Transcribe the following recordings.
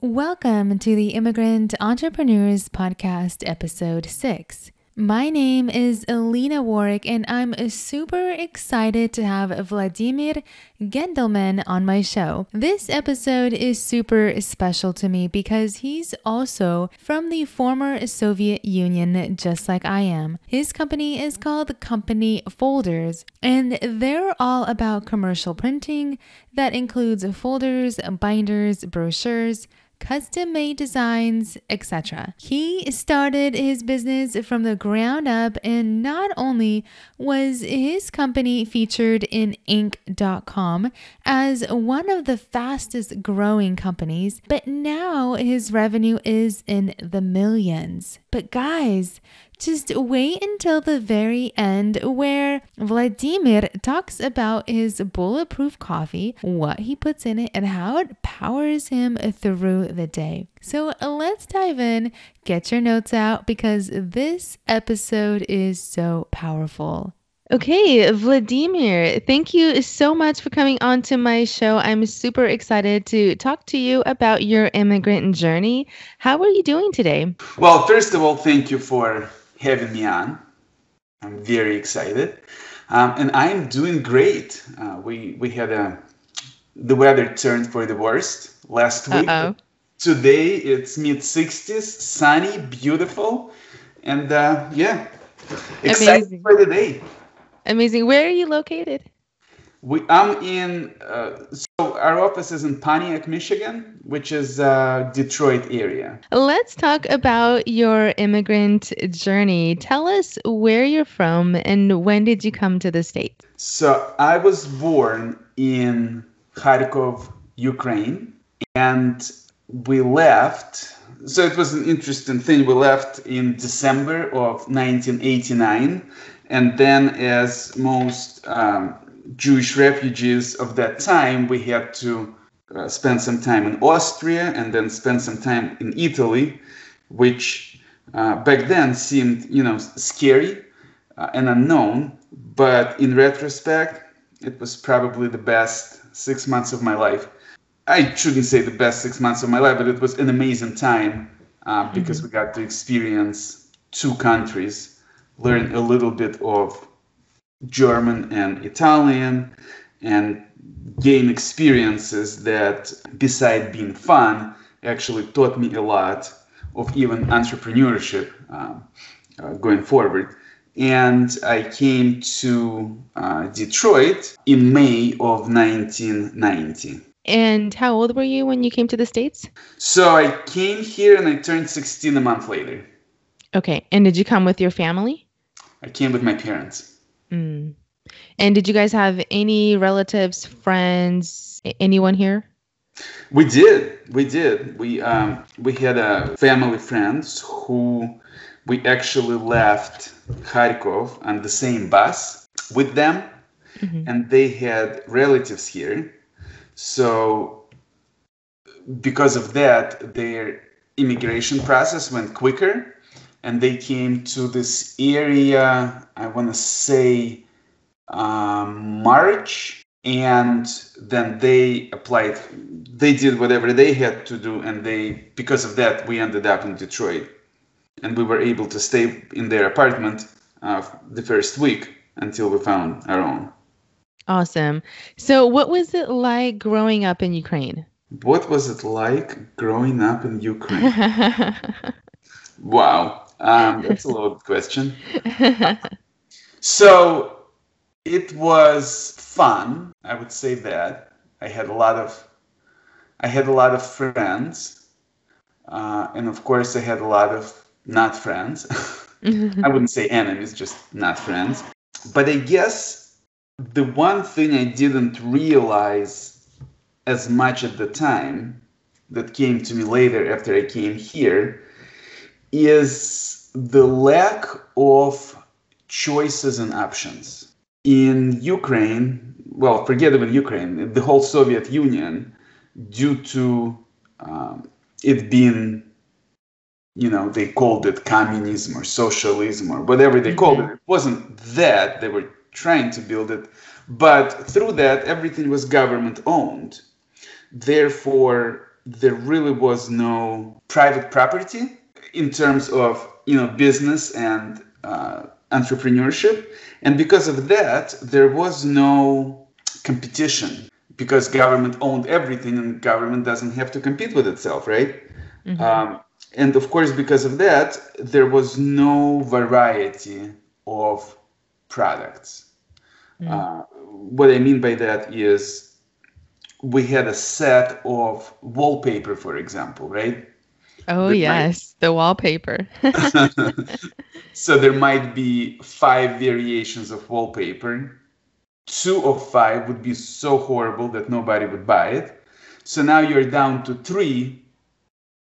Welcome to the Immigrant Entrepreneurs Podcast, Episode 6. My name is Alina Warwick, and I'm super excited to have Vladimir Gendelman on my show. This episode is super special to me because he's also from the former Soviet Union, just like I am. His company is called Company Folders, and they're all about commercial printing that includes folders, binders, brochures custom made designs, etc. He started his business from the ground up, and not only was his company featured in Inc.com as one of the fastest growing companies, but now his revenue is in the millions. But guys, just wait until the very end where Vladimir talks about his bulletproof coffee, what he puts in it, and how it powers him through the day. So let's dive in, get your notes out because this episode is so powerful. Okay, Vladimir, thank you so much for coming on to my show. I'm super excited to talk to you about your immigrant journey. How are you doing today? Well, first of all, thank you for having me on. I'm very excited, um, and I'm doing great. Uh, we we had a the weather turned for the worst last week. Uh-oh. Today it's mid 60s, sunny, beautiful, and uh, yeah, excited Amazing. for the day. Amazing. Where are you located? We, I'm in, uh, so our office is in Pontiac, Michigan, which is uh, Detroit area. Let's talk about your immigrant journey. Tell us where you're from and when did you come to the States? So I was born in Kharkov, Ukraine, and we left. So it was an interesting thing. We left in December of 1989, and then, as most um, Jewish refugees of that time, we had to uh, spend some time in Austria and then spend some time in Italy, which uh, back then seemed, you know, scary uh, and unknown. But in retrospect, it was probably the best six months of my life. I shouldn't say the best six months of my life, but it was an amazing time uh, because mm-hmm. we got to experience two countries, learn a little bit of German and Italian and gain experiences that, beside being fun, actually taught me a lot of even entrepreneurship um, uh, going forward. And I came to uh, Detroit in May of 1990. And how old were you when you came to the States? So I came here and I turned 16 a month later. Okay. And did you come with your family? I came with my parents. Mm. And did you guys have any relatives, friends, anyone here? We did. We did. We um, we had a family friends who we actually left Kharkov on the same bus with them, mm-hmm. and they had relatives here. So because of that, their immigration process went quicker and they came to this area, I want to say um, March, and then they applied, they did whatever they had to do, and they, because of that, we ended up in Detroit. And we were able to stay in their apartment uh, the first week until we found our own. Awesome. So, what was it like growing up in Ukraine? What was it like growing up in Ukraine? wow. Um, that's a loaded question. so it was fun. I would say that I had a lot of I had a lot of friends, uh, and of course I had a lot of not friends. I wouldn't say enemies, just not friends. But I guess the one thing I didn't realize as much at the time that came to me later after I came here is the lack of choices and options. In Ukraine, well, forget about Ukraine, the whole Soviet Union, due to um, it being, you know, they called it communism or socialism or whatever they called it. It wasn't that, they were trying to build it. But through that, everything was government owned. Therefore, there really was no private property in terms of you know business and uh, entrepreneurship, and because of that, there was no competition because government owned everything and government doesn't have to compete with itself, right? Mm-hmm. Um, and of course, because of that, there was no variety of products. Mm. Uh, what I mean by that is we had a set of wallpaper, for example, right? Oh, yes, might... the wallpaper. so there might be five variations of wallpaper. Two of five would be so horrible that nobody would buy it. So now you're down to three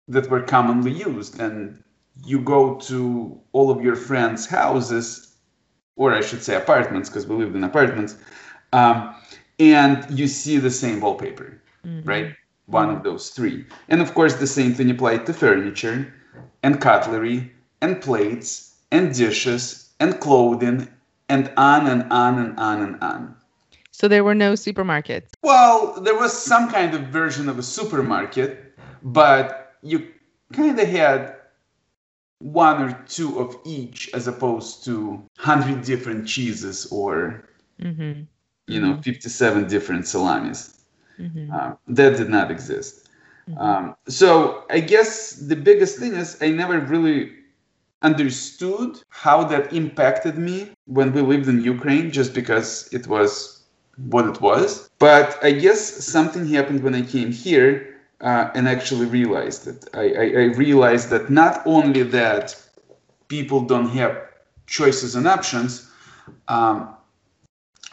that were commonly used. And you go to all of your friends' houses, or I should say apartments, because we lived in apartments, um, and you see the same wallpaper, mm-hmm. right? One of those three. And of course, the same thing applied to furniture and cutlery and plates and dishes and clothing and on and on and on and on. So there were no supermarkets. Well, there was some kind of version of a supermarket, but you kind of had one or two of each as opposed to 100 different cheeses or mm-hmm. you know mm-hmm. 57 different salamis mm-hmm. uh, that did not exist mm-hmm. um, so i guess the biggest thing is i never really understood how that impacted me when we lived in ukraine just because it was what it was but i guess something happened when i came here uh, and actually realized it. I, I, I realized that not only that people don't have choices and options, um,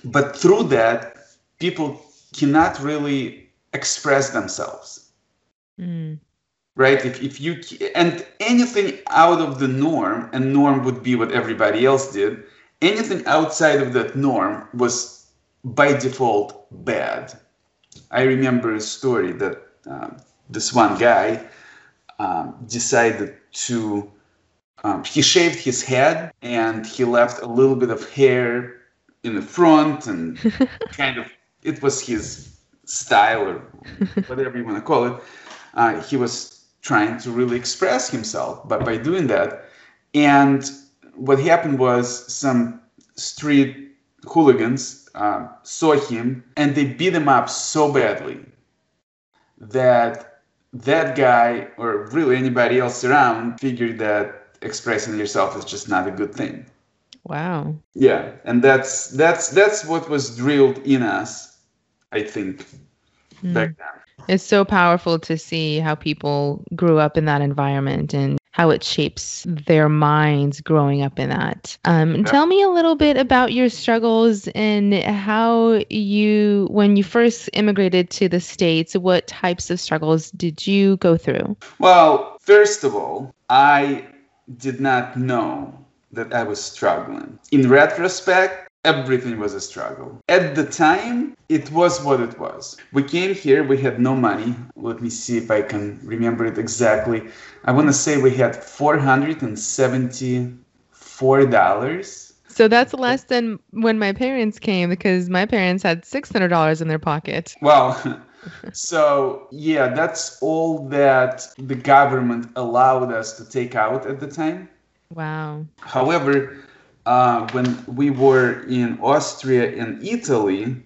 but through that, people cannot really express themselves. Mm. Right? If, if you and anything out of the norm, and norm would be what everybody else did, anything outside of that norm was by default bad. I remember a story that um, this one guy um, decided to um, he shaved his head and he left a little bit of hair in the front and kind of it was his style or whatever you want to call it uh, he was trying to really express himself but by doing that and what happened was some street hooligans uh, saw him and they beat him up so badly that that guy or really anybody else around figured that expressing yourself is just not a good thing. Wow. Yeah, and that's that's that's what was drilled in us, I think, mm. back then. It's so powerful to see how people grew up in that environment and how it shapes their minds growing up in that. Um, yeah. Tell me a little bit about your struggles and how you, when you first immigrated to the States, what types of struggles did you go through? Well, first of all, I did not know that I was struggling. In retrospect, everything was a struggle. At the time, it was what it was. We came here, we had no money. Let me see if I can remember it exactly. I want to say we had $474. So that's less than when my parents came because my parents had $600 in their pocket. Well, so yeah, that's all that the government allowed us to take out at the time. Wow. However, uh, when we were in Austria and Italy,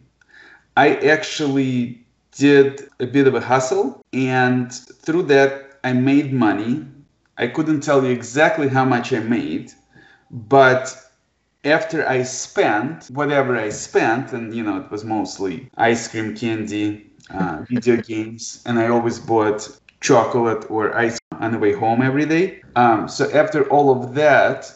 I actually did a bit of a hustle, and through that, I made money. I couldn't tell you exactly how much I made, but after I spent whatever I spent, and you know, it was mostly ice cream, candy, uh, video games, and I always bought chocolate or ice on the way home every day. Um, so after all of that,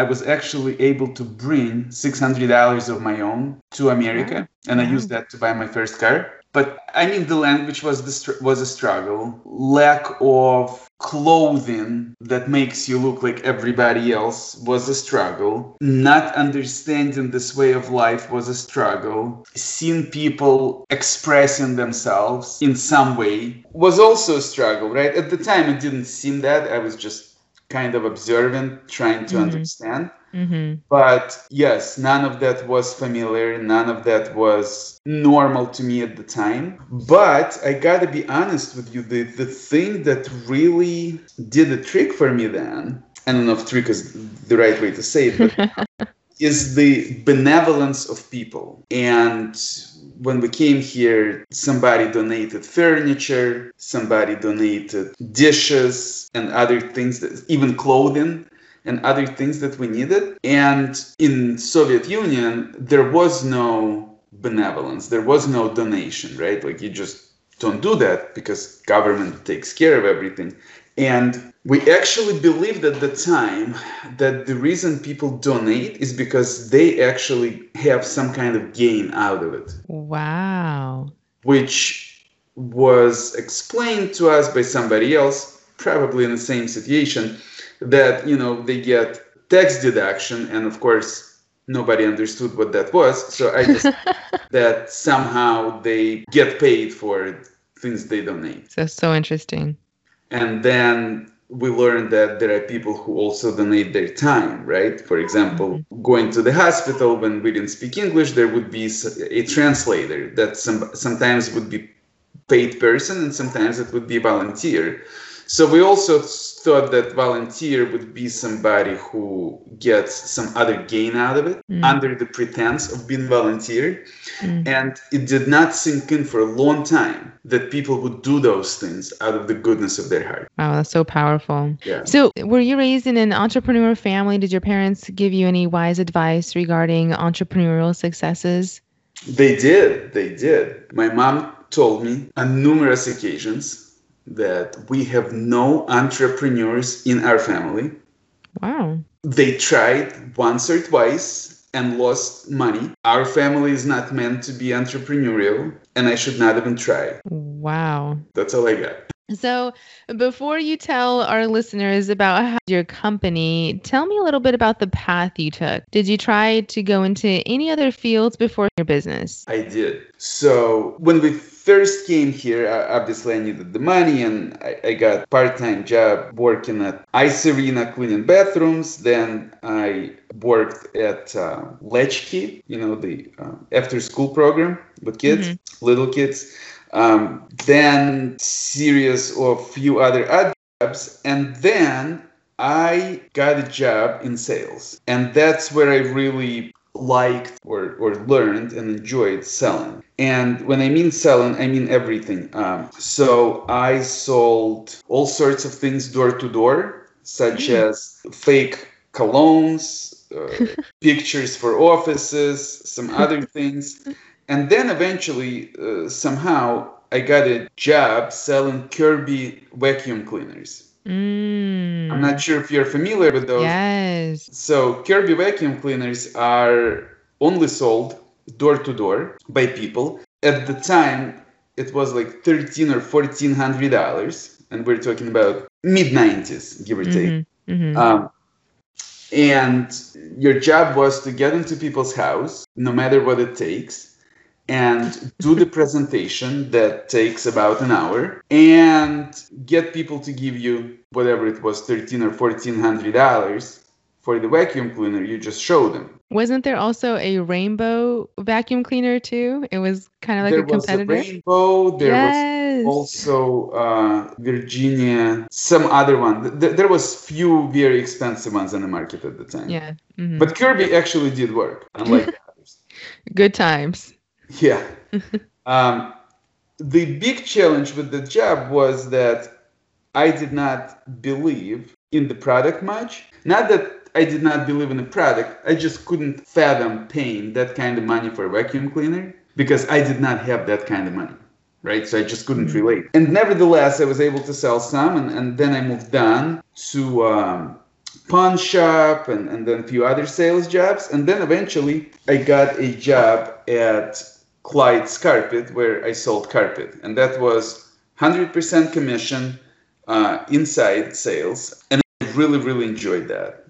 I was actually able to bring $600 of my own to America, and I used that to buy my first car. But I mean, the language was the was a struggle. Lack of clothing that makes you look like everybody else was a struggle. Not understanding this way of life was a struggle. Seeing people expressing themselves in some way was also a struggle, right? At the time, it didn't seem that. I was just kind of observant, trying to Mhm. understand. Mm-hmm. But yes, none of that was familiar. None of that was normal to me at the time. But I gotta be honest with you, the, the thing that really did the trick for me then, I don't know if trick is the right way to say it, but is the benevolence of people. And when we came here, somebody donated furniture, somebody donated dishes and other things, that, even clothing and other things that we needed. And in Soviet Union, there was no benevolence, there was no donation, right? Like you just don't do that because government takes care of everything. And we actually believed at the time that the reason people donate is because they actually have some kind of gain out of it, Wow. which was explained to us by somebody else, probably in the same situation, that you know they get tax deduction, and of course nobody understood what that was. So I just that somehow they get paid for things they donate. So so interesting. And then we learned that there are people who also donate their time, right? For example, mm-hmm. going to the hospital when we didn't speak English, there would be a translator that some, sometimes would be paid person and sometimes it would be volunteer. So we also thought that volunteer would be somebody who gets some other gain out of it Mm. under the pretense of being volunteer. Mm. And it did not sink in for a long time that people would do those things out of the goodness of their heart. Wow, that's so powerful. Yeah. So, were you raised in an entrepreneur family? Did your parents give you any wise advice regarding entrepreneurial successes? They did. They did. My mom told me on numerous occasions that we have no entrepreneurs in our family. Wow. They tried once or twice and lost money. Our family is not meant to be entrepreneurial, and I should not even try. Wow. That's all I got. So, before you tell our listeners about how- your company, tell me a little bit about the path you took. Did you try to go into any other fields before your business? I did. So when we first came here, obviously I needed the money, and I, I got part-time job working at Ice Arena cleaning bathrooms. Then I worked at uh, Latchkey, you know, the uh, after-school program with kids, little kids. Um, then series of few other jobs, and then I got a job in sales, and that's where I really liked or, or learned and enjoyed selling. And when I mean selling, I mean everything. Um, so I sold all sorts of things door to door, such as fake colognes, uh, pictures for offices, some other things. And then eventually, uh, somehow, I got a job selling Kirby vacuum cleaners. Mm. I'm not sure if you're familiar with those. Yes. So Kirby vacuum cleaners are only sold door to door by people. At the time, it was like thirteen or fourteen hundred dollars, and we're talking about mid '90s, give or take. Mhm, mhm. Um, and your job was to get into people's house, no matter what it takes, and do the presentation that takes about an hour, and get people to give you whatever it was, thirteen or fourteen hundred dollars for the vacuum cleaner. You just show them. Wasn't there also a rainbow vacuum cleaner too? It was kind of like there a was a rainbow. There was yes. also uh, Virginia, some other one. Th- th- there was few very expensive ones on the market at the time. yeah. mhm. But Kirby actually did work, unlike others. Good times. Yeah. um, the big challenge with the job was that I did not believe in the product much. Not that I did not believe in the product, I just couldn't fathom paying that kind of money for a vacuum cleaner because I did not have that kind of money. Right, so I just couldn't Mhm. relate. And nevertheless, I was able to sell some, and, and then I moved on to um, pawn shop and, and then a few other sales jobs. And then eventually I got a job at Clyde's Carpet where I sold carpet. And that was 100% commission uh, inside sales. And I really, really enjoyed that.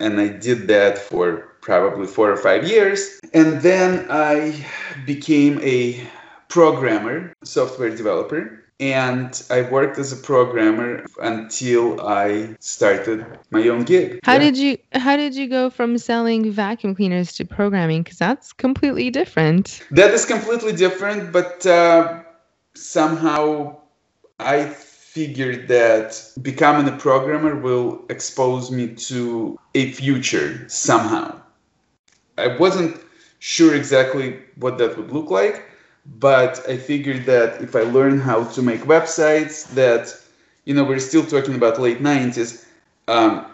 And I did that for probably four or five years. And then I became a programmer, software developer. And I worked as a programmer until I started my own gig. How yeah. did you how did you go from selling vacuum cleaners to programming cuz that's completely different. That is completely different, but uh, somehow I figured that becoming a programmer will expose me to a future somehow. I wasn't sure exactly what that would look like, but I figured that if I learn how to make websites, that you know we're still talking about late 90s, um,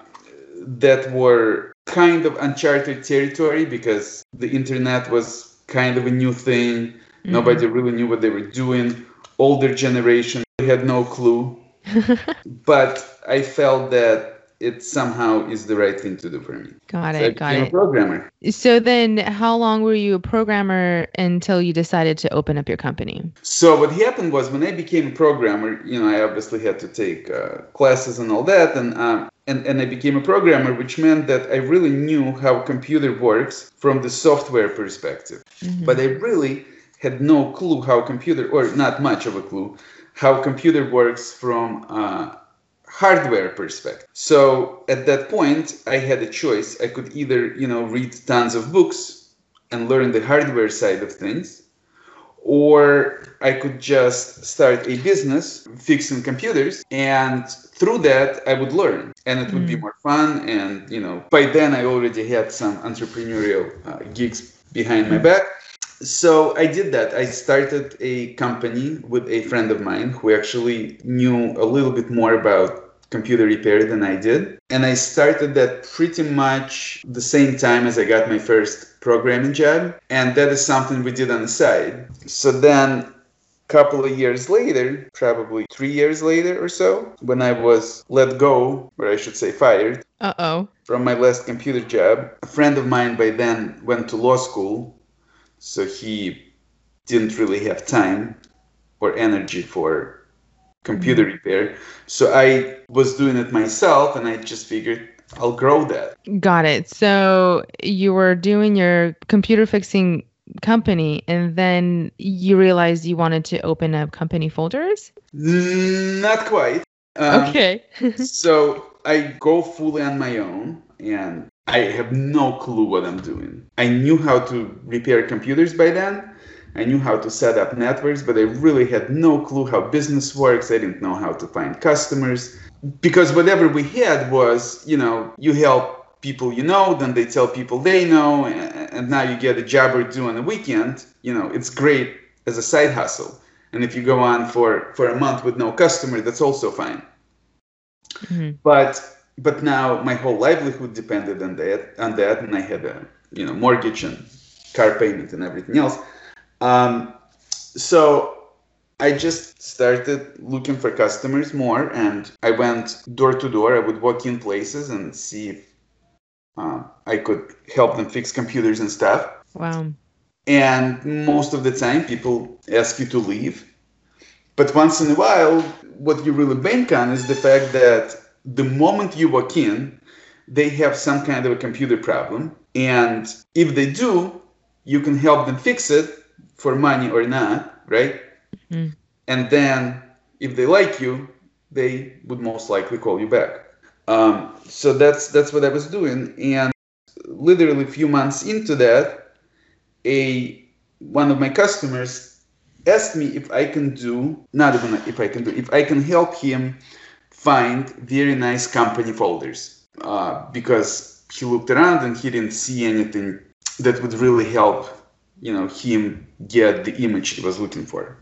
that were kind of uncharted territory because the internet was kind of a new thing. Mm-hmm. Nobody really knew what they were doing. Older generation had no clue. but I felt that it somehow is the right thing to do for me. Got so it. got it. A programmer. So then, how long were you a programmer until you decided to open up your company? So what happened was when I became a programmer, you know, I obviously had to take uh, classes and all that, and um, and, and I became a programmer, which meant that I really knew how computer works from the software perspective. Mm-hmm. But I really had no clue how computer, or not much of a clue, how computer works from uh, hardware perspective. So at that point, I had a choice. I could either, you know, read tons of books and learn the hardware side of things, or I could just start a business fixing computers and through that I would learn and it would mm. be more fun and you know by then I already had some entrepreneurial uh, gigs behind my back so I did that. I started a company with a friend of mine who actually knew a little bit more about computer repair than I did. And I started that pretty much the same time as I got my first programming job. And that is something we did on the side. So then a couple of years later, probably three years later or so, when I was let go, or I should say fired. Uh-oh. From my last computer job, a friend of mine by then went to law school so he didn't really have time or energy for computer mm-hmm. repair. So I was doing it myself and I just figured I'll grow that. Got it. So you were doing your computer fixing company and then you realized you wanted to open up company folders? Not quite. Um, okay. so I go fully on my own and I have no clue what I'm doing. I knew how to repair computers by then. I knew how to set up networks, but I really had no clue how business works. I didn't know how to find customers because whatever we had was, you know, you help people you know, then they tell people they know, and now you get a job or two on the weekend. You know, it's great as a side hustle. And if you go on for, for a month with no customer, that's also fine. Mm-hmm. But but now my whole livelihood depended on that on that and i had a you know mortgage and car payment and everything else um, so i just started looking for customers more and i went door to door. I would walk in places and see if uh, i could help them fix computers and stuff. Wow. And most of the time people ask you to leave. But once in a while what you really bank on is the fact that the moment you walk in, they have some kind of a computer problem. And if they do, you can help them fix it for money or not, right? Mm-hmm. And then if they like you, they would most likely call you back. Um, so that's that's what I was doing. And literally a few months into that, a one of my customers asked me if I can do not even if I can do if I can help him find very nice company folders uh, because he looked around and he didn't see anything that would really help you know him get the image he was looking for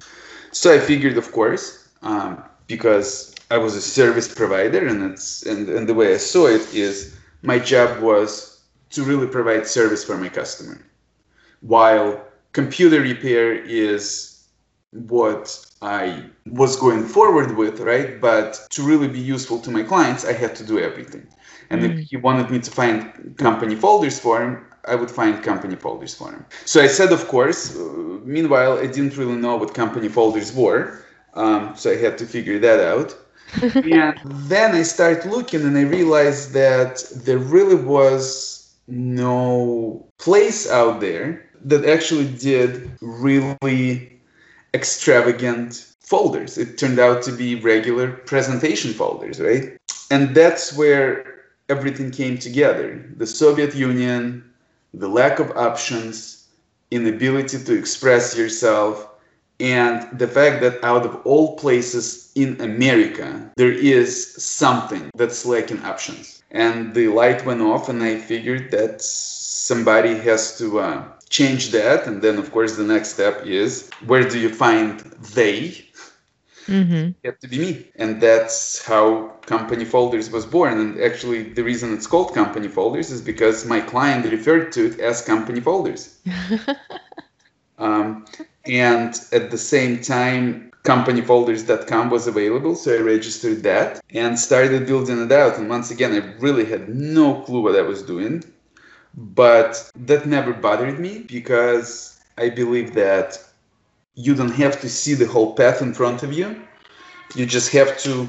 so i figured of course um, because i was a service provider and it's and, and the way i saw it is my job was to really provide service for my customer while computer repair is what I was going forward with, right? But to really be useful to my clients, I had to do everything. And mm. if he wanted me to find company folders for him, I would find company folders for him. So I said, of course. Uh, meanwhile, I didn't really know what company folders were, um, so I had to figure that out. and then I started looking, and I realized that there really was no place out there that actually did really extravagant folders. It turned out to be regular presentation folders, right? And that's where everything came together. The Soviet Union, the lack of options, inability to express yourself, and the fact that out of all places in America, there is something that's lacking options. And the light went off, and I figured that somebody has to uh, change that. And then, of course, the next step is where do you find they? Mm-hmm. Had to be me, and that's how Company Folders was born. And actually, the reason it's called Company Folders is because my client referred to it as Company Folders. um, and at the same time, companyfolders.com was available, so I registered that and started building it out. And once again, I really had no clue what I was doing, but that never bothered me because I believe that you don't have to see the whole path in front of you. You just have to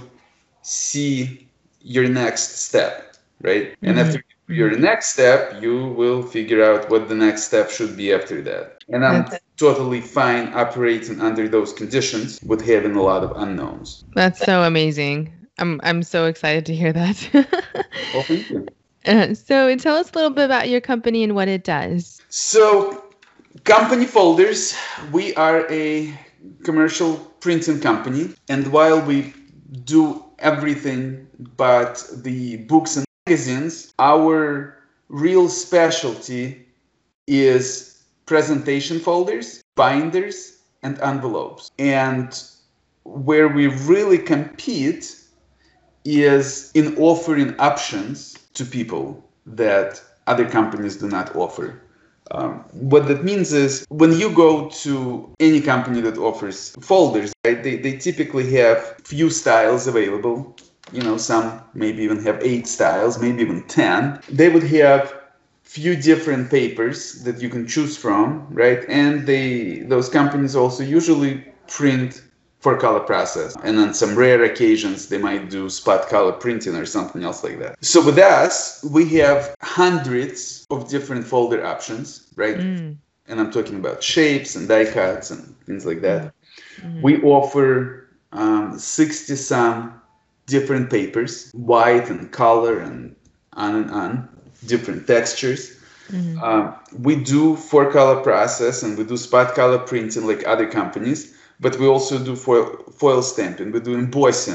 see your next step, right? Mm-hmm. And after your next step, you will figure out what the next step should be after that. And I'm That's totally fine operating under those conditions with having a lot of unknowns. That's so amazing. I'm I'm so excited to hear that. well, thank you. Uh, so tell us a little bit about your company and what it does. So company folders, we are a commercial printing company and while we do everything but the books and magazines, our real specialty is presentation folders, binders, and envelopes. And where we really compete is in offering options to people that other companies do not offer. Um, what that means is when you go to any company that offers folders, right, they, they typically have few styles available. You know, some maybe even have eight styles, maybe even 10. They would have few different papers that you can choose from, right? And they those companies also usually print four color process. And on some rare occasions, they might do spot color printing or something else like that. So with us, we have hundreds of different folder options, right? Mm. And I'm talking about shapes and die cuts and things like that. Mm. We offer um, 60 some different papers, white and color and on and on different textures. Mm-hmm. Um, we do four color process and we do spot color printing like other companies, but we also do foil, foil stamping, we do embossing,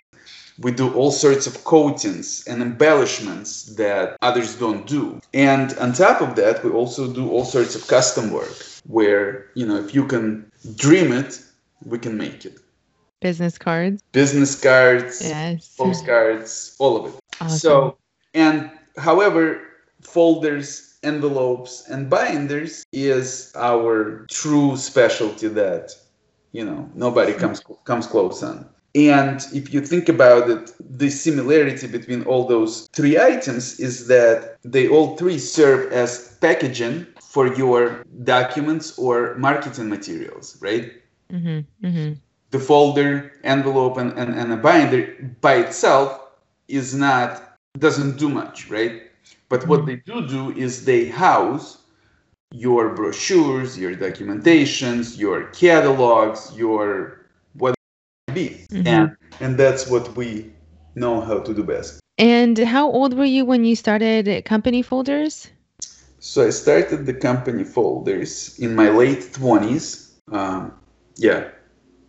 we do all sorts of coatings and embellishments that others don't do. And on top of that, we also do all sorts of custom work where, you know, if you can dream it, we can make it. Business cards. Business cards. Yes. Postcards, all of it. Awesome. So, and however, folders, envelopes, and binders is our true specialty that you know nobody comes comes close on. And if you think about it, the similarity between all those three items is that they all three serve as packaging for your documents or marketing materials, right? Mm-hmm, mm-hmm. The folder, envelope, and, and, and a binder by itself is not doesn't do much, right? But what mm-hmm. they do do is they house your brochures, your documentations, your catalogs, your what be, mm-hmm. and and that's what we know how to do best. And how old were you when you started company folders? So I started the company folders in my late twenties. Um, yeah,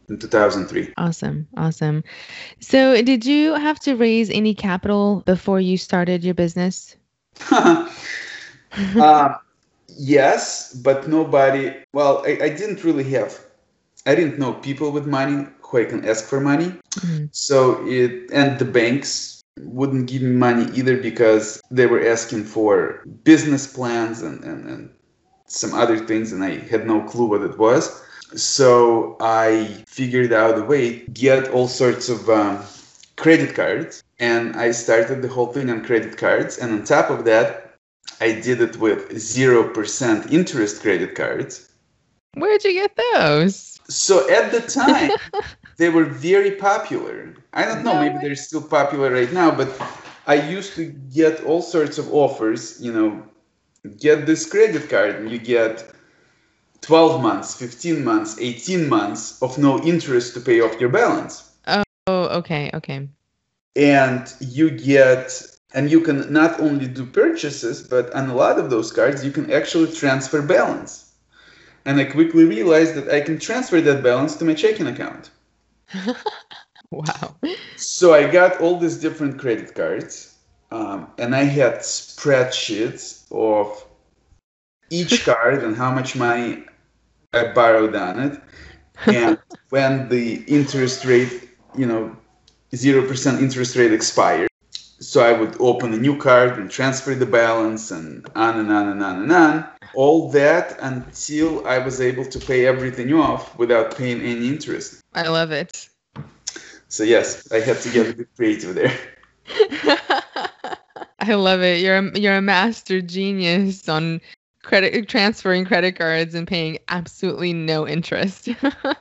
in 2003. Awesome. Awesome. So, did you have to raise any capital before you started your business? uh, yes, but nobody. Well, I, I, didn't really have. I didn't know people with money who I can ask for money. Mm-hmm. So it and the banks wouldn't give me money either because they were asking for business plans and, and, and some other things, and I had no clue what it was. So I figured out a way to get all sorts of um, credit cards and I started the whole thing on credit cards. And on top of that, I did it with 0% interest credit cards. Where'd you get those? So at the time, they were very popular. I don't know, no maybe they're still popular right now, but I used to get all sorts of offers, you know, get this credit card and you get 12 months, 15 months, 18 months of no interest to pay off your balance. Oh, okay, okay. And you get, and you can not only do purchases, but on a lot of those cards, you can actually transfer balance. And I quickly realized that I can transfer that balance to my checking account. wow. So I got all these different credit cards, um, and I had spreadsheets of each card and how much money I borrowed on it, and when the interest rate, you know, zero percent interest rate expired. So I would open a new card and transfer the balance and on and on and on and on. All that until I was able to pay everything off without paying any interest. I love it. So yes, I had to get a bit creative there. I love it. You're a, you're a master genius on credit transferring credit cards and paying absolutely no interest.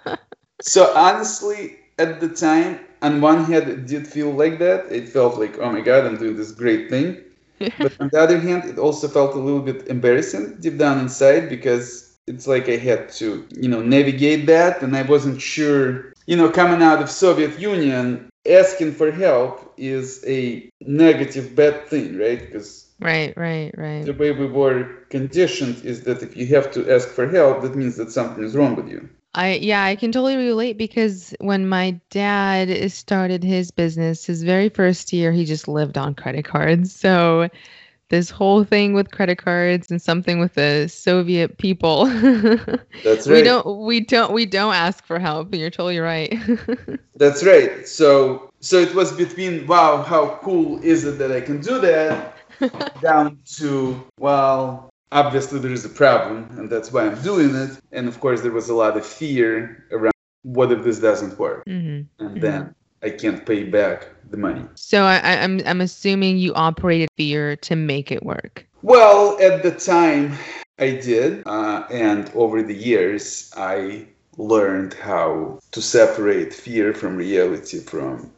so honestly, at the time, on one hand, it did feel like that. It felt like, oh my god, I'm doing this great thing. but on the other hand, it also felt a little bit embarrassing deep down inside because it's like I had to, you know, navigate that, and I wasn't sure. You know, coming out of Soviet Union, asking for help is a negative, bad thing, right? Because Right, right, right. The way we were conditioned is that if you have to ask for help, that means that something is wrong with you. I yeah, I can totally relate because when my dad started his business, his very first year, he just lived on credit cards. So this whole thing with credit cards and something with the Soviet people. That's right. We don't we don't we don't ask for help. You're totally right. That's right. So so it was between wow, how cool is it that I can do that down to well, obviously there is a problem and that's why I'm doing it. And of course there was a lot of fear around what if this doesn't work? Mm-hmm. And then mm-hmm. I can't pay back the money. So I, am I'm, I'm assuming you operated fear to make it work. Well, at the time I did, uh, and over the years I learned how to separate fear from reality from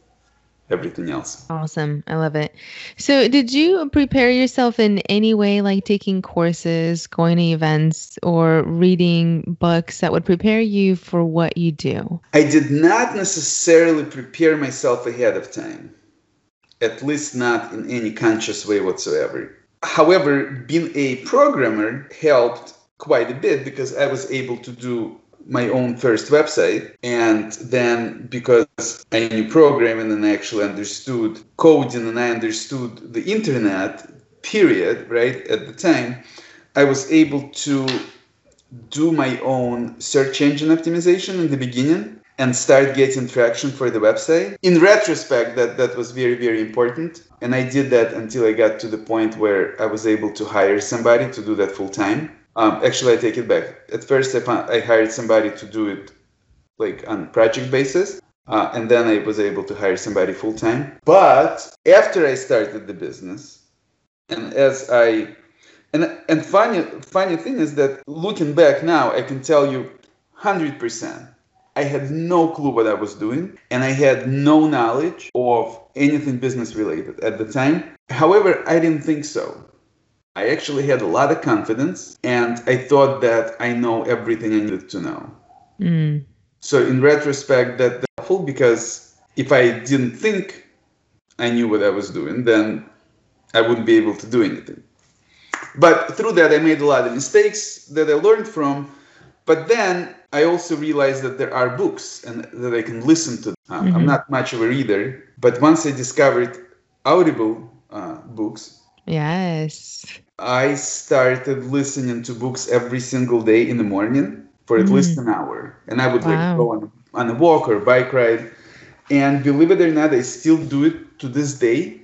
everything else. Awesome. I love it. So, did you prepare yourself in any way, like taking courses, going to events, or reading books that would prepare you for what you do? I did not necessarily prepare myself ahead of time, at least not in any conscious way whatsoever. However, being a programmer helped quite a bit because I was able to do my own first website. And then because i knew programming and i actually understood coding and i understood the internet period right at the time i was able to do my own search engine optimization in the beginning and start getting traction for the website. In retrospect that that was very very important. And i did that until i got to the point where i was able to hire somebody to do that full time um, actually, I take it back. At first, I, found, I hired somebody to do it like on project basis, uh, and then I was able to hire somebody full time. But after I started the business, and as I and and funny funny thing is that looking back now, I can tell you, hundred percent. I had no clue what I was doing, and I had no knowledge of anything business related at the time. However, I didn't think so. I actually had a lot of confidence and I thought that I know everything I needed to know. Mm. So in retrospect, that helpful because if I didn't think I knew what I was doing, then I wouldn't be able to do anything. But through that, I made a lot of mistakes that I learned from. But then I also realized that there are books and that I can listen to. Um, mm-hmm. I'm not much of a reader, but once I discovered Audible uh, books, yes, I started listening to books every single day in the morning for at mm. least an hour. And I would wow. like go on, on a walk or bike ride. And believe it or not, I still do it to this day.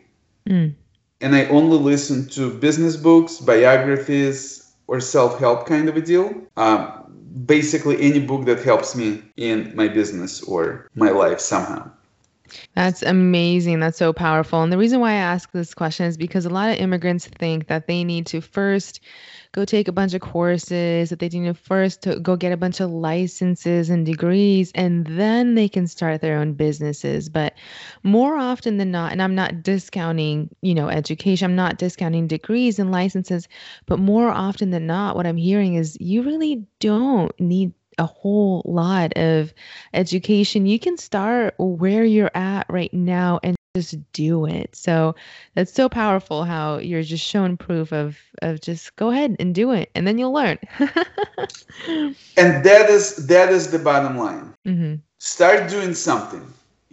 Mm. And I only listen to business books, biographies, or self help kind of a deal. Um, basically, any book that helps me in my business or my life somehow. That's amazing. That's so powerful. And the reason why I ask this question is because a lot of immigrants think that they need to first go take a bunch of courses, that they need to first to go get a bunch of licenses and degrees, and then they can start their own businesses. But more often than not, and I'm not discounting, you know, education, I'm not discounting degrees and licenses, but more often than not, what I'm hearing is you really don't need a whole lot of education. You can start where you're at right now and just do it. So that's so powerful how you're just showing proof of of just go ahead and do it and then you'll learn. and that is that is the bottom line. Mm-hmm. Start doing something.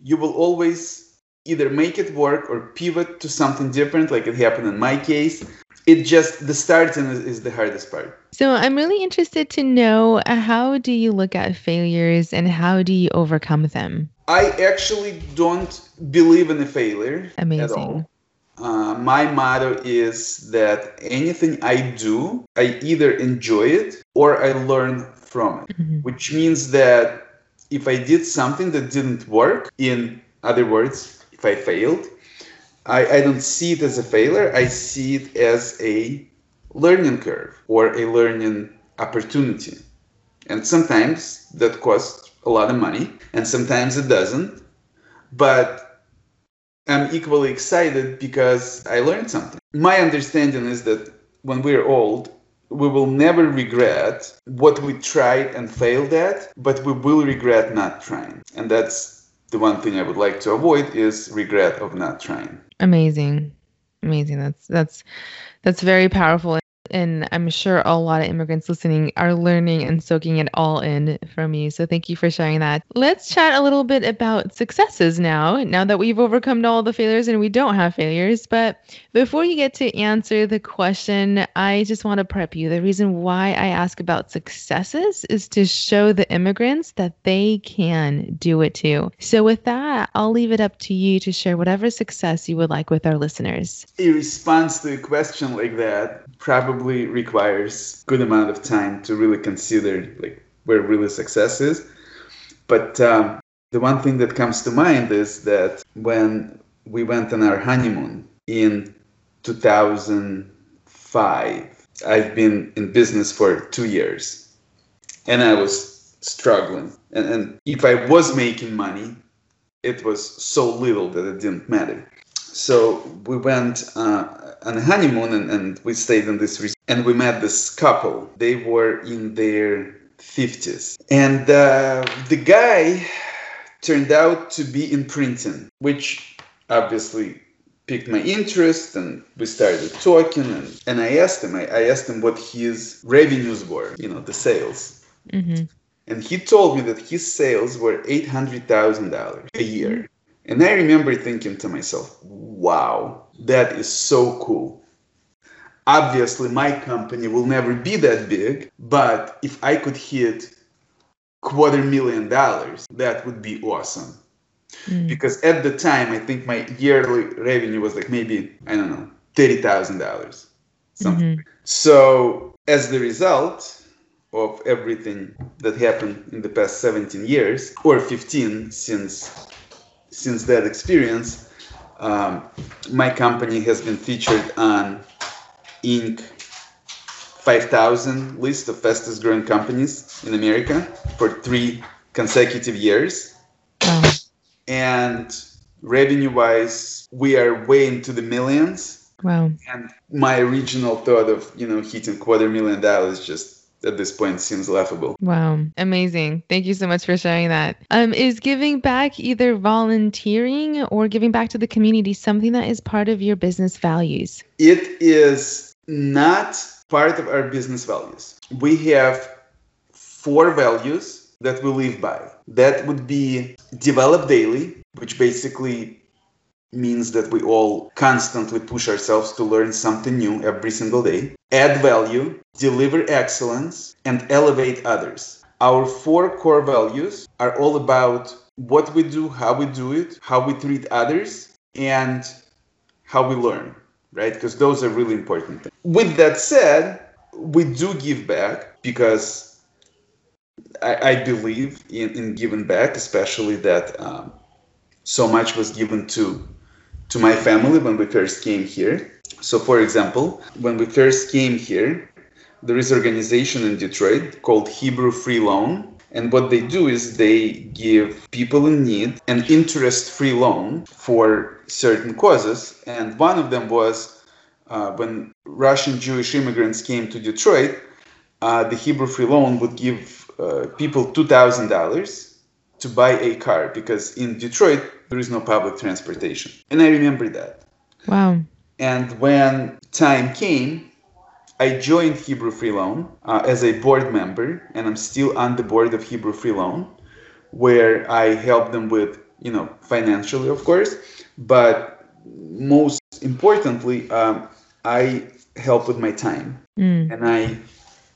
You will always either make it work or pivot to something different like it happened in my case it just the starting is, the hardest part. So i'm really interested to know uh, how do you look at failures and how do you overcome them? I actually don't believe in a failure amazing. Uh, my motto is that anything i do i either enjoy it or i learn from it. Mm-hmm. which means that if i did something that didn't work in other words if i failed I, I don't see it as a failure. I see it as a learning curve or a learning opportunity. And sometimes that costs a lot of money, and sometimes it doesn't. But I'm equally excited because I learned something. My understanding is that when we're old, we will never regret what we tried and failed at, but we will regret not trying. And that's the one thing I would like to avoid is regret of not trying. Amazing. Amazing. That's that's that's very powerful and I'm sure a lot of immigrants listening are learning and soaking it all in from you. So thank you for sharing that. Let's chat a little bit about successes now, now that we've overcome all the failures and we don't have failures. But before you get to answer the question, I just want to prep you. The reason why I ask about successes is to show the immigrants that they can do it too. So with that, I'll leave it up to you to share whatever success you would like with our listeners. In response to a question like that, probably requires good amount of time to really consider like where really success is. But um, the one thing that comes to mind is that when we went on our honeymoon in 2005, I've been in business for two years, and I was struggling. And, and if I was making money, it was so little that it didn't matter. So we went uh, on a honeymoon and, and we stayed in this resort and we met this couple. They were in their 50s. And uh, the guy turned out to be in printing, which obviously piqued my interest and we started talking and, and i asked him I, I asked him what his revenues were you know the sales mm-hmm. and he told me that his sales were $800000 a year and I remember thinking to myself, wow, that is so cool. Obviously, my company will never be that big, but if I could hit quarter million dollars, that would be awesome. Mm. Because at the time, I think my yearly revenue was like maybe, I don't know, $30,000. Something. Mm-hmm. So, as the result of everything that happened in the past 17 years, or 15 since since that experience, um, my company has been featured on Inc. 5000 list of fastest growing companies in America for three consecutive years. Wow. And revenue wise, we are way into the millions. Wow. And my original thought of, you know, hitting quarter million dollars just at this point seems laughable. Wow, amazing. Thank you so much for sharing that. Um, is giving back either volunteering or giving back to the community something that is part of your business values? It is not part of our business values. We have four values that we live by. That would be develop daily, which basically means that we all constantly push ourselves to learn something new every single day, add value, deliver excellence, and elevate others. Our four core values are all about what we do, how we do it, how we treat others, and how we learn, right? Because those are really important. Things. With that said, we do give back because I, I believe in, in giving back, especially that um, so much was given to to my family when we first came here. So, for example, when we first came here, there is an organization in Detroit called Hebrew Free Loan. And what they do is they give people in need an interest free loan for certain causes. And one of them was uh, when Russian Jewish immigrants came to Detroit, uh, the Hebrew Free Loan would give uh, people $2,000 to buy a car because in Detroit, there is no public transportation. And I remember that. Wow. And when time came, I joined Hebrew Free Loan uh, as a board member, and I'm still on the board of Hebrew Free Loan, where I help them with, you know, financially, of course, but most importantly, um, I help with my time, Mm. and I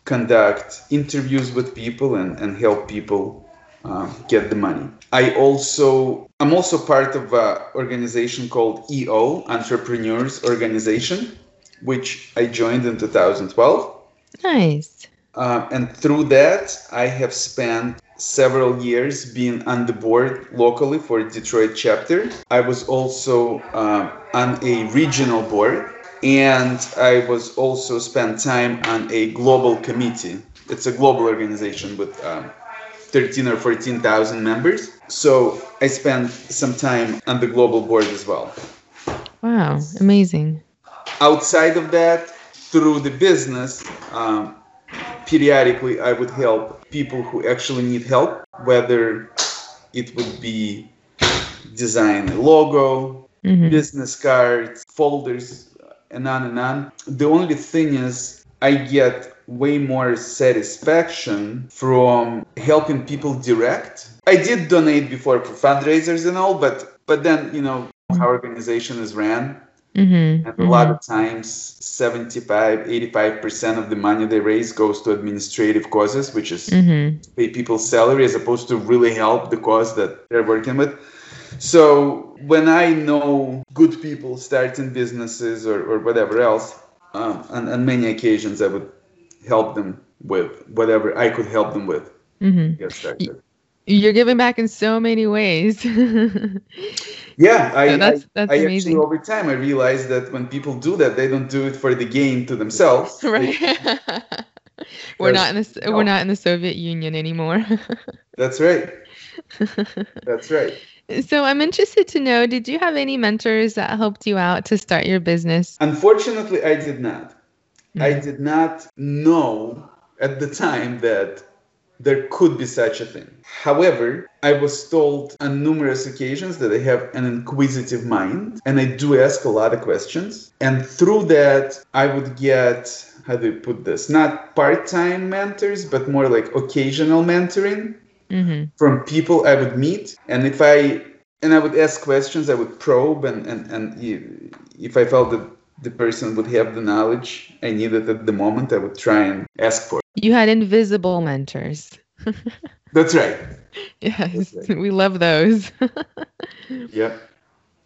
conduct interviews with people and, and help people uh, get the money. I also I'm also part of an organization called EO Entrepreneurs Organization, which I joined in 2012. Nice. Uh, and through that, I have spent several years being on the board locally for Detroit chapter. I was also uh, on a regional board, and I was also spent time on a global committee. It's a global organization with um, 13 or 14,000 members. So I spent some time on the global board as well. Wow. Amazing. Outside of that, through the business, um, periodically I would help people who actually need help, whether it would be design a logo, hmm business cards, folders, and on and on. The only thing is, I get way more satisfaction from helping people direct. I did donate before for fundraisers and all, but but then you know how organization is ran, hmm and a lot of times 75 85% of the money they raise goes to administrative causes which is hmm pay people's salary as opposed to really help the cause that they're working with. So when i know good people starting businesses or, or whatever else um, on, on many occasions i would help them with whatever i could help them with hmm to You're giving back in so many ways. yeah i, So that's- that's I amazing. actually over time i realized that when people do that they don't do it for the gain to themselves They- right. we're not in the no. we're not in the Soviet Union anymore. that's right that's right so I'm interested to know, did you have any mentors that helped you out to start your business? Unfortunately, I did not. I Mm. did not know at the time that there could be such a thing. However, I was told on numerous occasions that I have an inquisitive mind and I do ask a lot of questions. And through that, I would get, how do you put this? Not part time mentors, but more like occasional mentoring hmm from people I would meet, and if I and I would ask questions, I would probe, and and and if I felt that the person would have the knowledge I needed at the moment, I would try and ask for. You had invisible mentors. That's right. Yes, right. we love those. Yeah.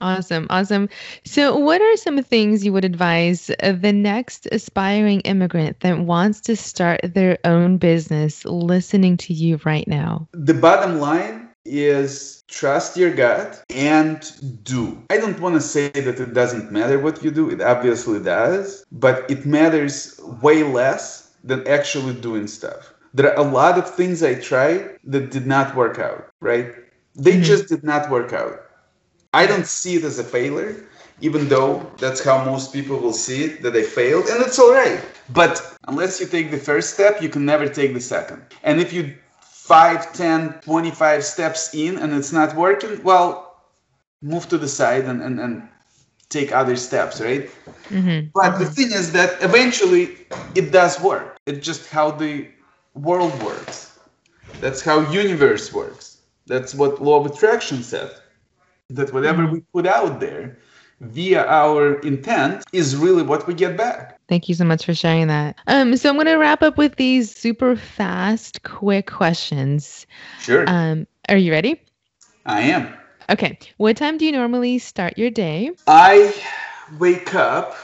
Awesome, awesome. So, what are some things you would advise the next aspiring immigrant that wants to start their own business listening to you right now? The bottom line is trust your gut and do. I don't want to say that it doesn't matter what you do. It obviously does, but it matters way less than actually doing stuff. There are a lot of things I tried that did not work out, right? They Mhm. just did not work out. I don't see it as a failure, even though that's how most people will see it that I failed, and it's all right. But unless you take the first step, you can never take the second. And if you 5, 10, 25 steps in and it's not working, well, move to the side and, and, and take other steps, right? Mm-hmm. But the thing is that eventually it does work. It's just how the world works. That's how universe works. That's what law of attraction said. That whatever we put out there via our intent is really what we get back. Thank you so much for sharing that. Um, so I'm going to wrap up with these super fast, quick questions. Sure. Um, are you ready? I am. Okay. What time do you normally start your day? I wake up.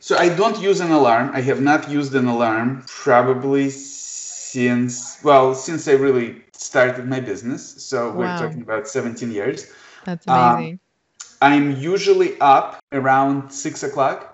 So I don't use an alarm. I have not used an alarm probably since well, since I really started my business. So we're talking about 17 years. That's amazing. Um, I'm usually up around six o'clock,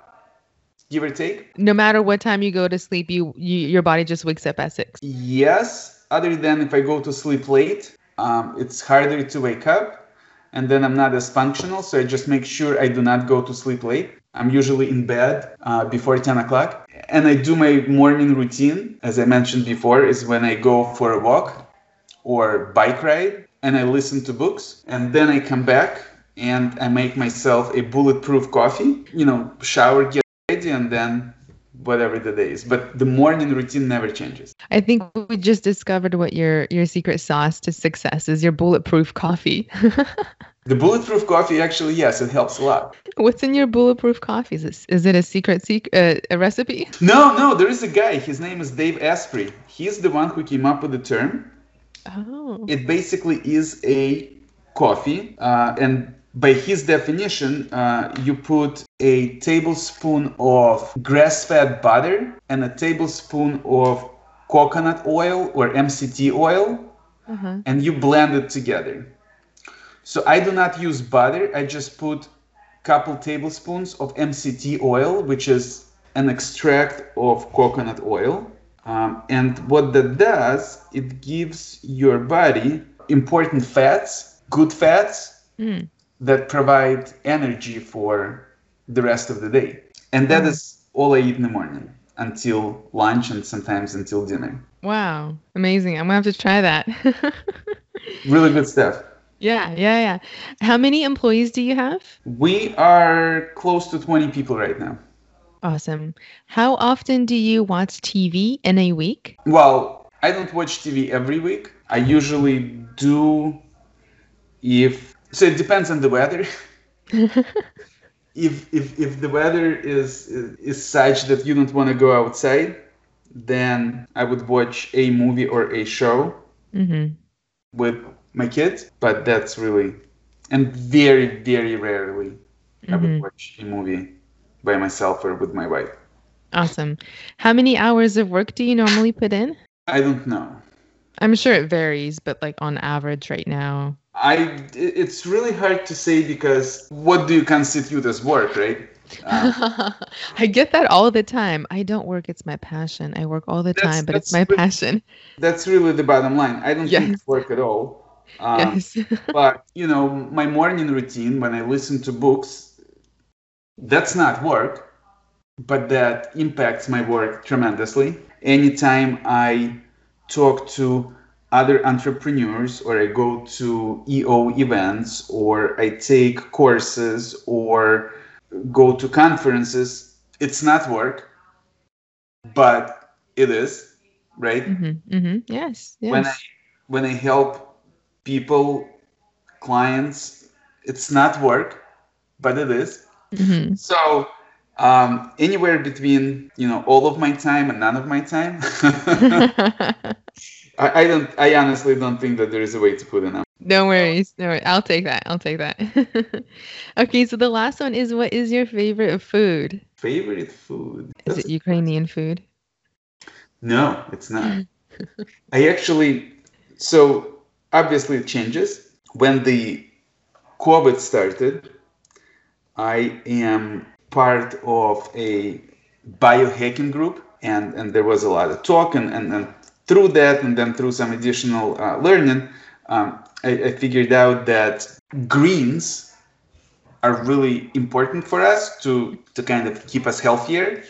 give or take. No matter what time you go to sleep, you, you your body just wakes up at six. Yes, other than if I go to sleep late, um, it's harder to wake up, and then I'm not as functional. So I just make sure I do not go to sleep late. I'm usually in bed uh, before 10 o'clock. And I do my morning routine, as I mentioned before, is when I go for a walk or bike ride and I listen to books. And then I come back and I make myself a bulletproof coffee, you know, shower, get ready, and then whatever the day is. But the morning routine never changes. I think we just discovered what your your secret sauce to success is your bulletproof coffee. the bulletproof coffee actually yes, it helps a lot. What's in your bulletproof coffee? Is it, is it a secret secret uh, a recipe? No, no, there is a guy. His name is Dave Asprey. He's the one who came up with the term. Oh. It basically is a coffee uh, and by his definition, uh, you put a tablespoon of grass fed butter and a tablespoon of coconut oil or MCT oil, uh-huh. and you blend it together. So I do not use butter, I just put a couple tablespoons of MCT oil, which is an extract of coconut oil. Um, and what that does, it gives your body important fats, good fats. Mm that provide energy for the rest of the day. And that mm. all I eat in the morning until lunch and sometimes until dinner. Wow, amazing. I'm gonna have to try that. really good stuff. Yeah, yeah, yeah. How many employees do you have? We are close to 20 people right now. Awesome. How often do you watch TV in a week? Well, I don't watch TV every week. I usually do if so it depends on the weather. if if if the weather is is such that you don't want to go outside, then I would watch a movie or a show mm-hmm. with my kids. But that's really, and very very rarely, mm-hmm. I would mm-hmm. watch a movie by myself or with my wife. Awesome. How many hours of work do you normally put in? I don't know. I'm sure it varies, but like on average right now. I it's really hard to say because what do you constitute as work, right? Um, I get that all the time. I don't work; it's my passion. I work all the time, but it's my really, passion. That's really the bottom line. I don't yes. think it's work at all. Um, yes. but you know, my morning routine when I listen to books, that's not work, but that impacts my work tremendously. Anytime I talk to other entrepreneurs or I go to EO events or I take courses or go to conferences, it's not work, but it is, right? Mm-hmm, mm-hmm. Yes, yes. When I when I help people, clients, it's not work, but it is. Mm-hmm. So um, anywhere between you know all of my time and none of my time. I, I, don't. I honestly don't think that there is a way to put it. No worries. No worries. I'll take that. I'll take that. okay, so the last one is what is your favorite food? Favorite food? Is That's it Ukrainian food? No, it's not. I actually. So obviously it changes when the COVID started. I am part of a biohacking group, and and there was a lot of talk and and, and through that and then through some additional uh, learning, um, I, I, figured out that greens are really important for us to, to kind of keep us healthier.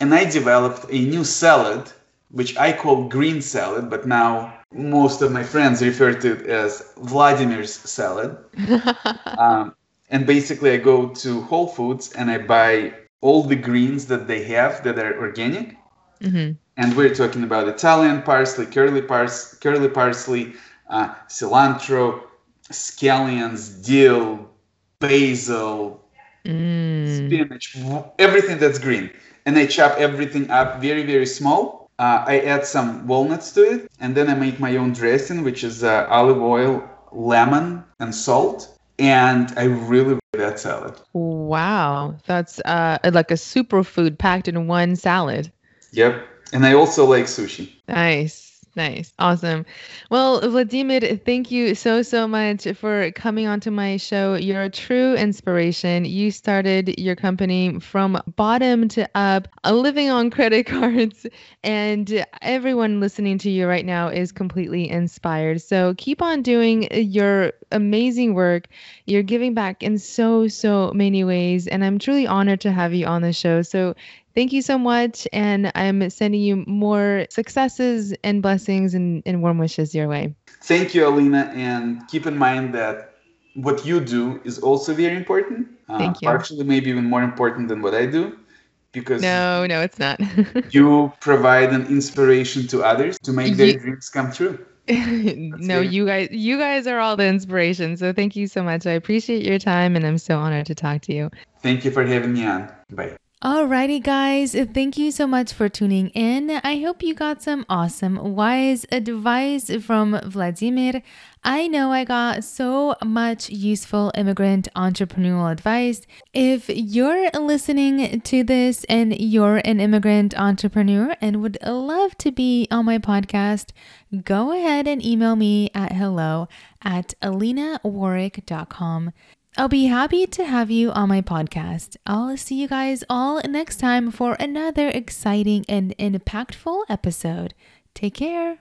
And I developed a new salad, which I call green salad, but now most of my friends refer to it as Vladimir's salad. um, and basically, I go to Whole Foods and I buy all the greens that they have that are organic. Mm-hmm and we're talking about Italian parsley, curly, pars- curly parsley, uh, cilantro, scallions, dill, basil, mm. spinach, everything that's green. And I chop everything up very, very small. Uh, I add some walnuts to it, and then I make my own dressing, which is uh, olive oil, lemon, and salt. And I really like that salad. Wow, that's uh, like a superfood packed in one salad. Yep. And I also like sushi. Nice. Nice. Awesome. Well, Vladimir, thank you so, so much for coming onto my show. You're a true inspiration. You started your company from bottom to up, living on credit cards, and everyone listening to you right now is completely inspired. So keep on doing your amazing work. You're giving back in so, so many ways, and I'm truly honored to have you on the show. So Thank you so much. And I'm sending you more successes and blessings and, and warm wishes your way. Thank you, Alina. And keep in mind that what you do is also very important. Uh, Thank you. Actually, maybe even more important than what I do. Because no, no, it's not. you provide an inspiration to others to make their you, dreams come true. no, you guys, you guys are all the inspiration. So thank you so much. I appreciate your time, and I'm so honored to talk to you. Thank you for having me on. Bye. Alrighty, guys, thank you so much for tuning in. I hope you got some awesome, wise advice from Vladimir. I know I got so much useful immigrant entrepreneurial advice. If you're listening to this and you're an immigrant entrepreneur and would love to be on my podcast, go ahead and email me at hello at alinawarwick.com. I'll be happy to have you on my podcast. I'll see you guys all next time for another exciting and impactful episode. Take care.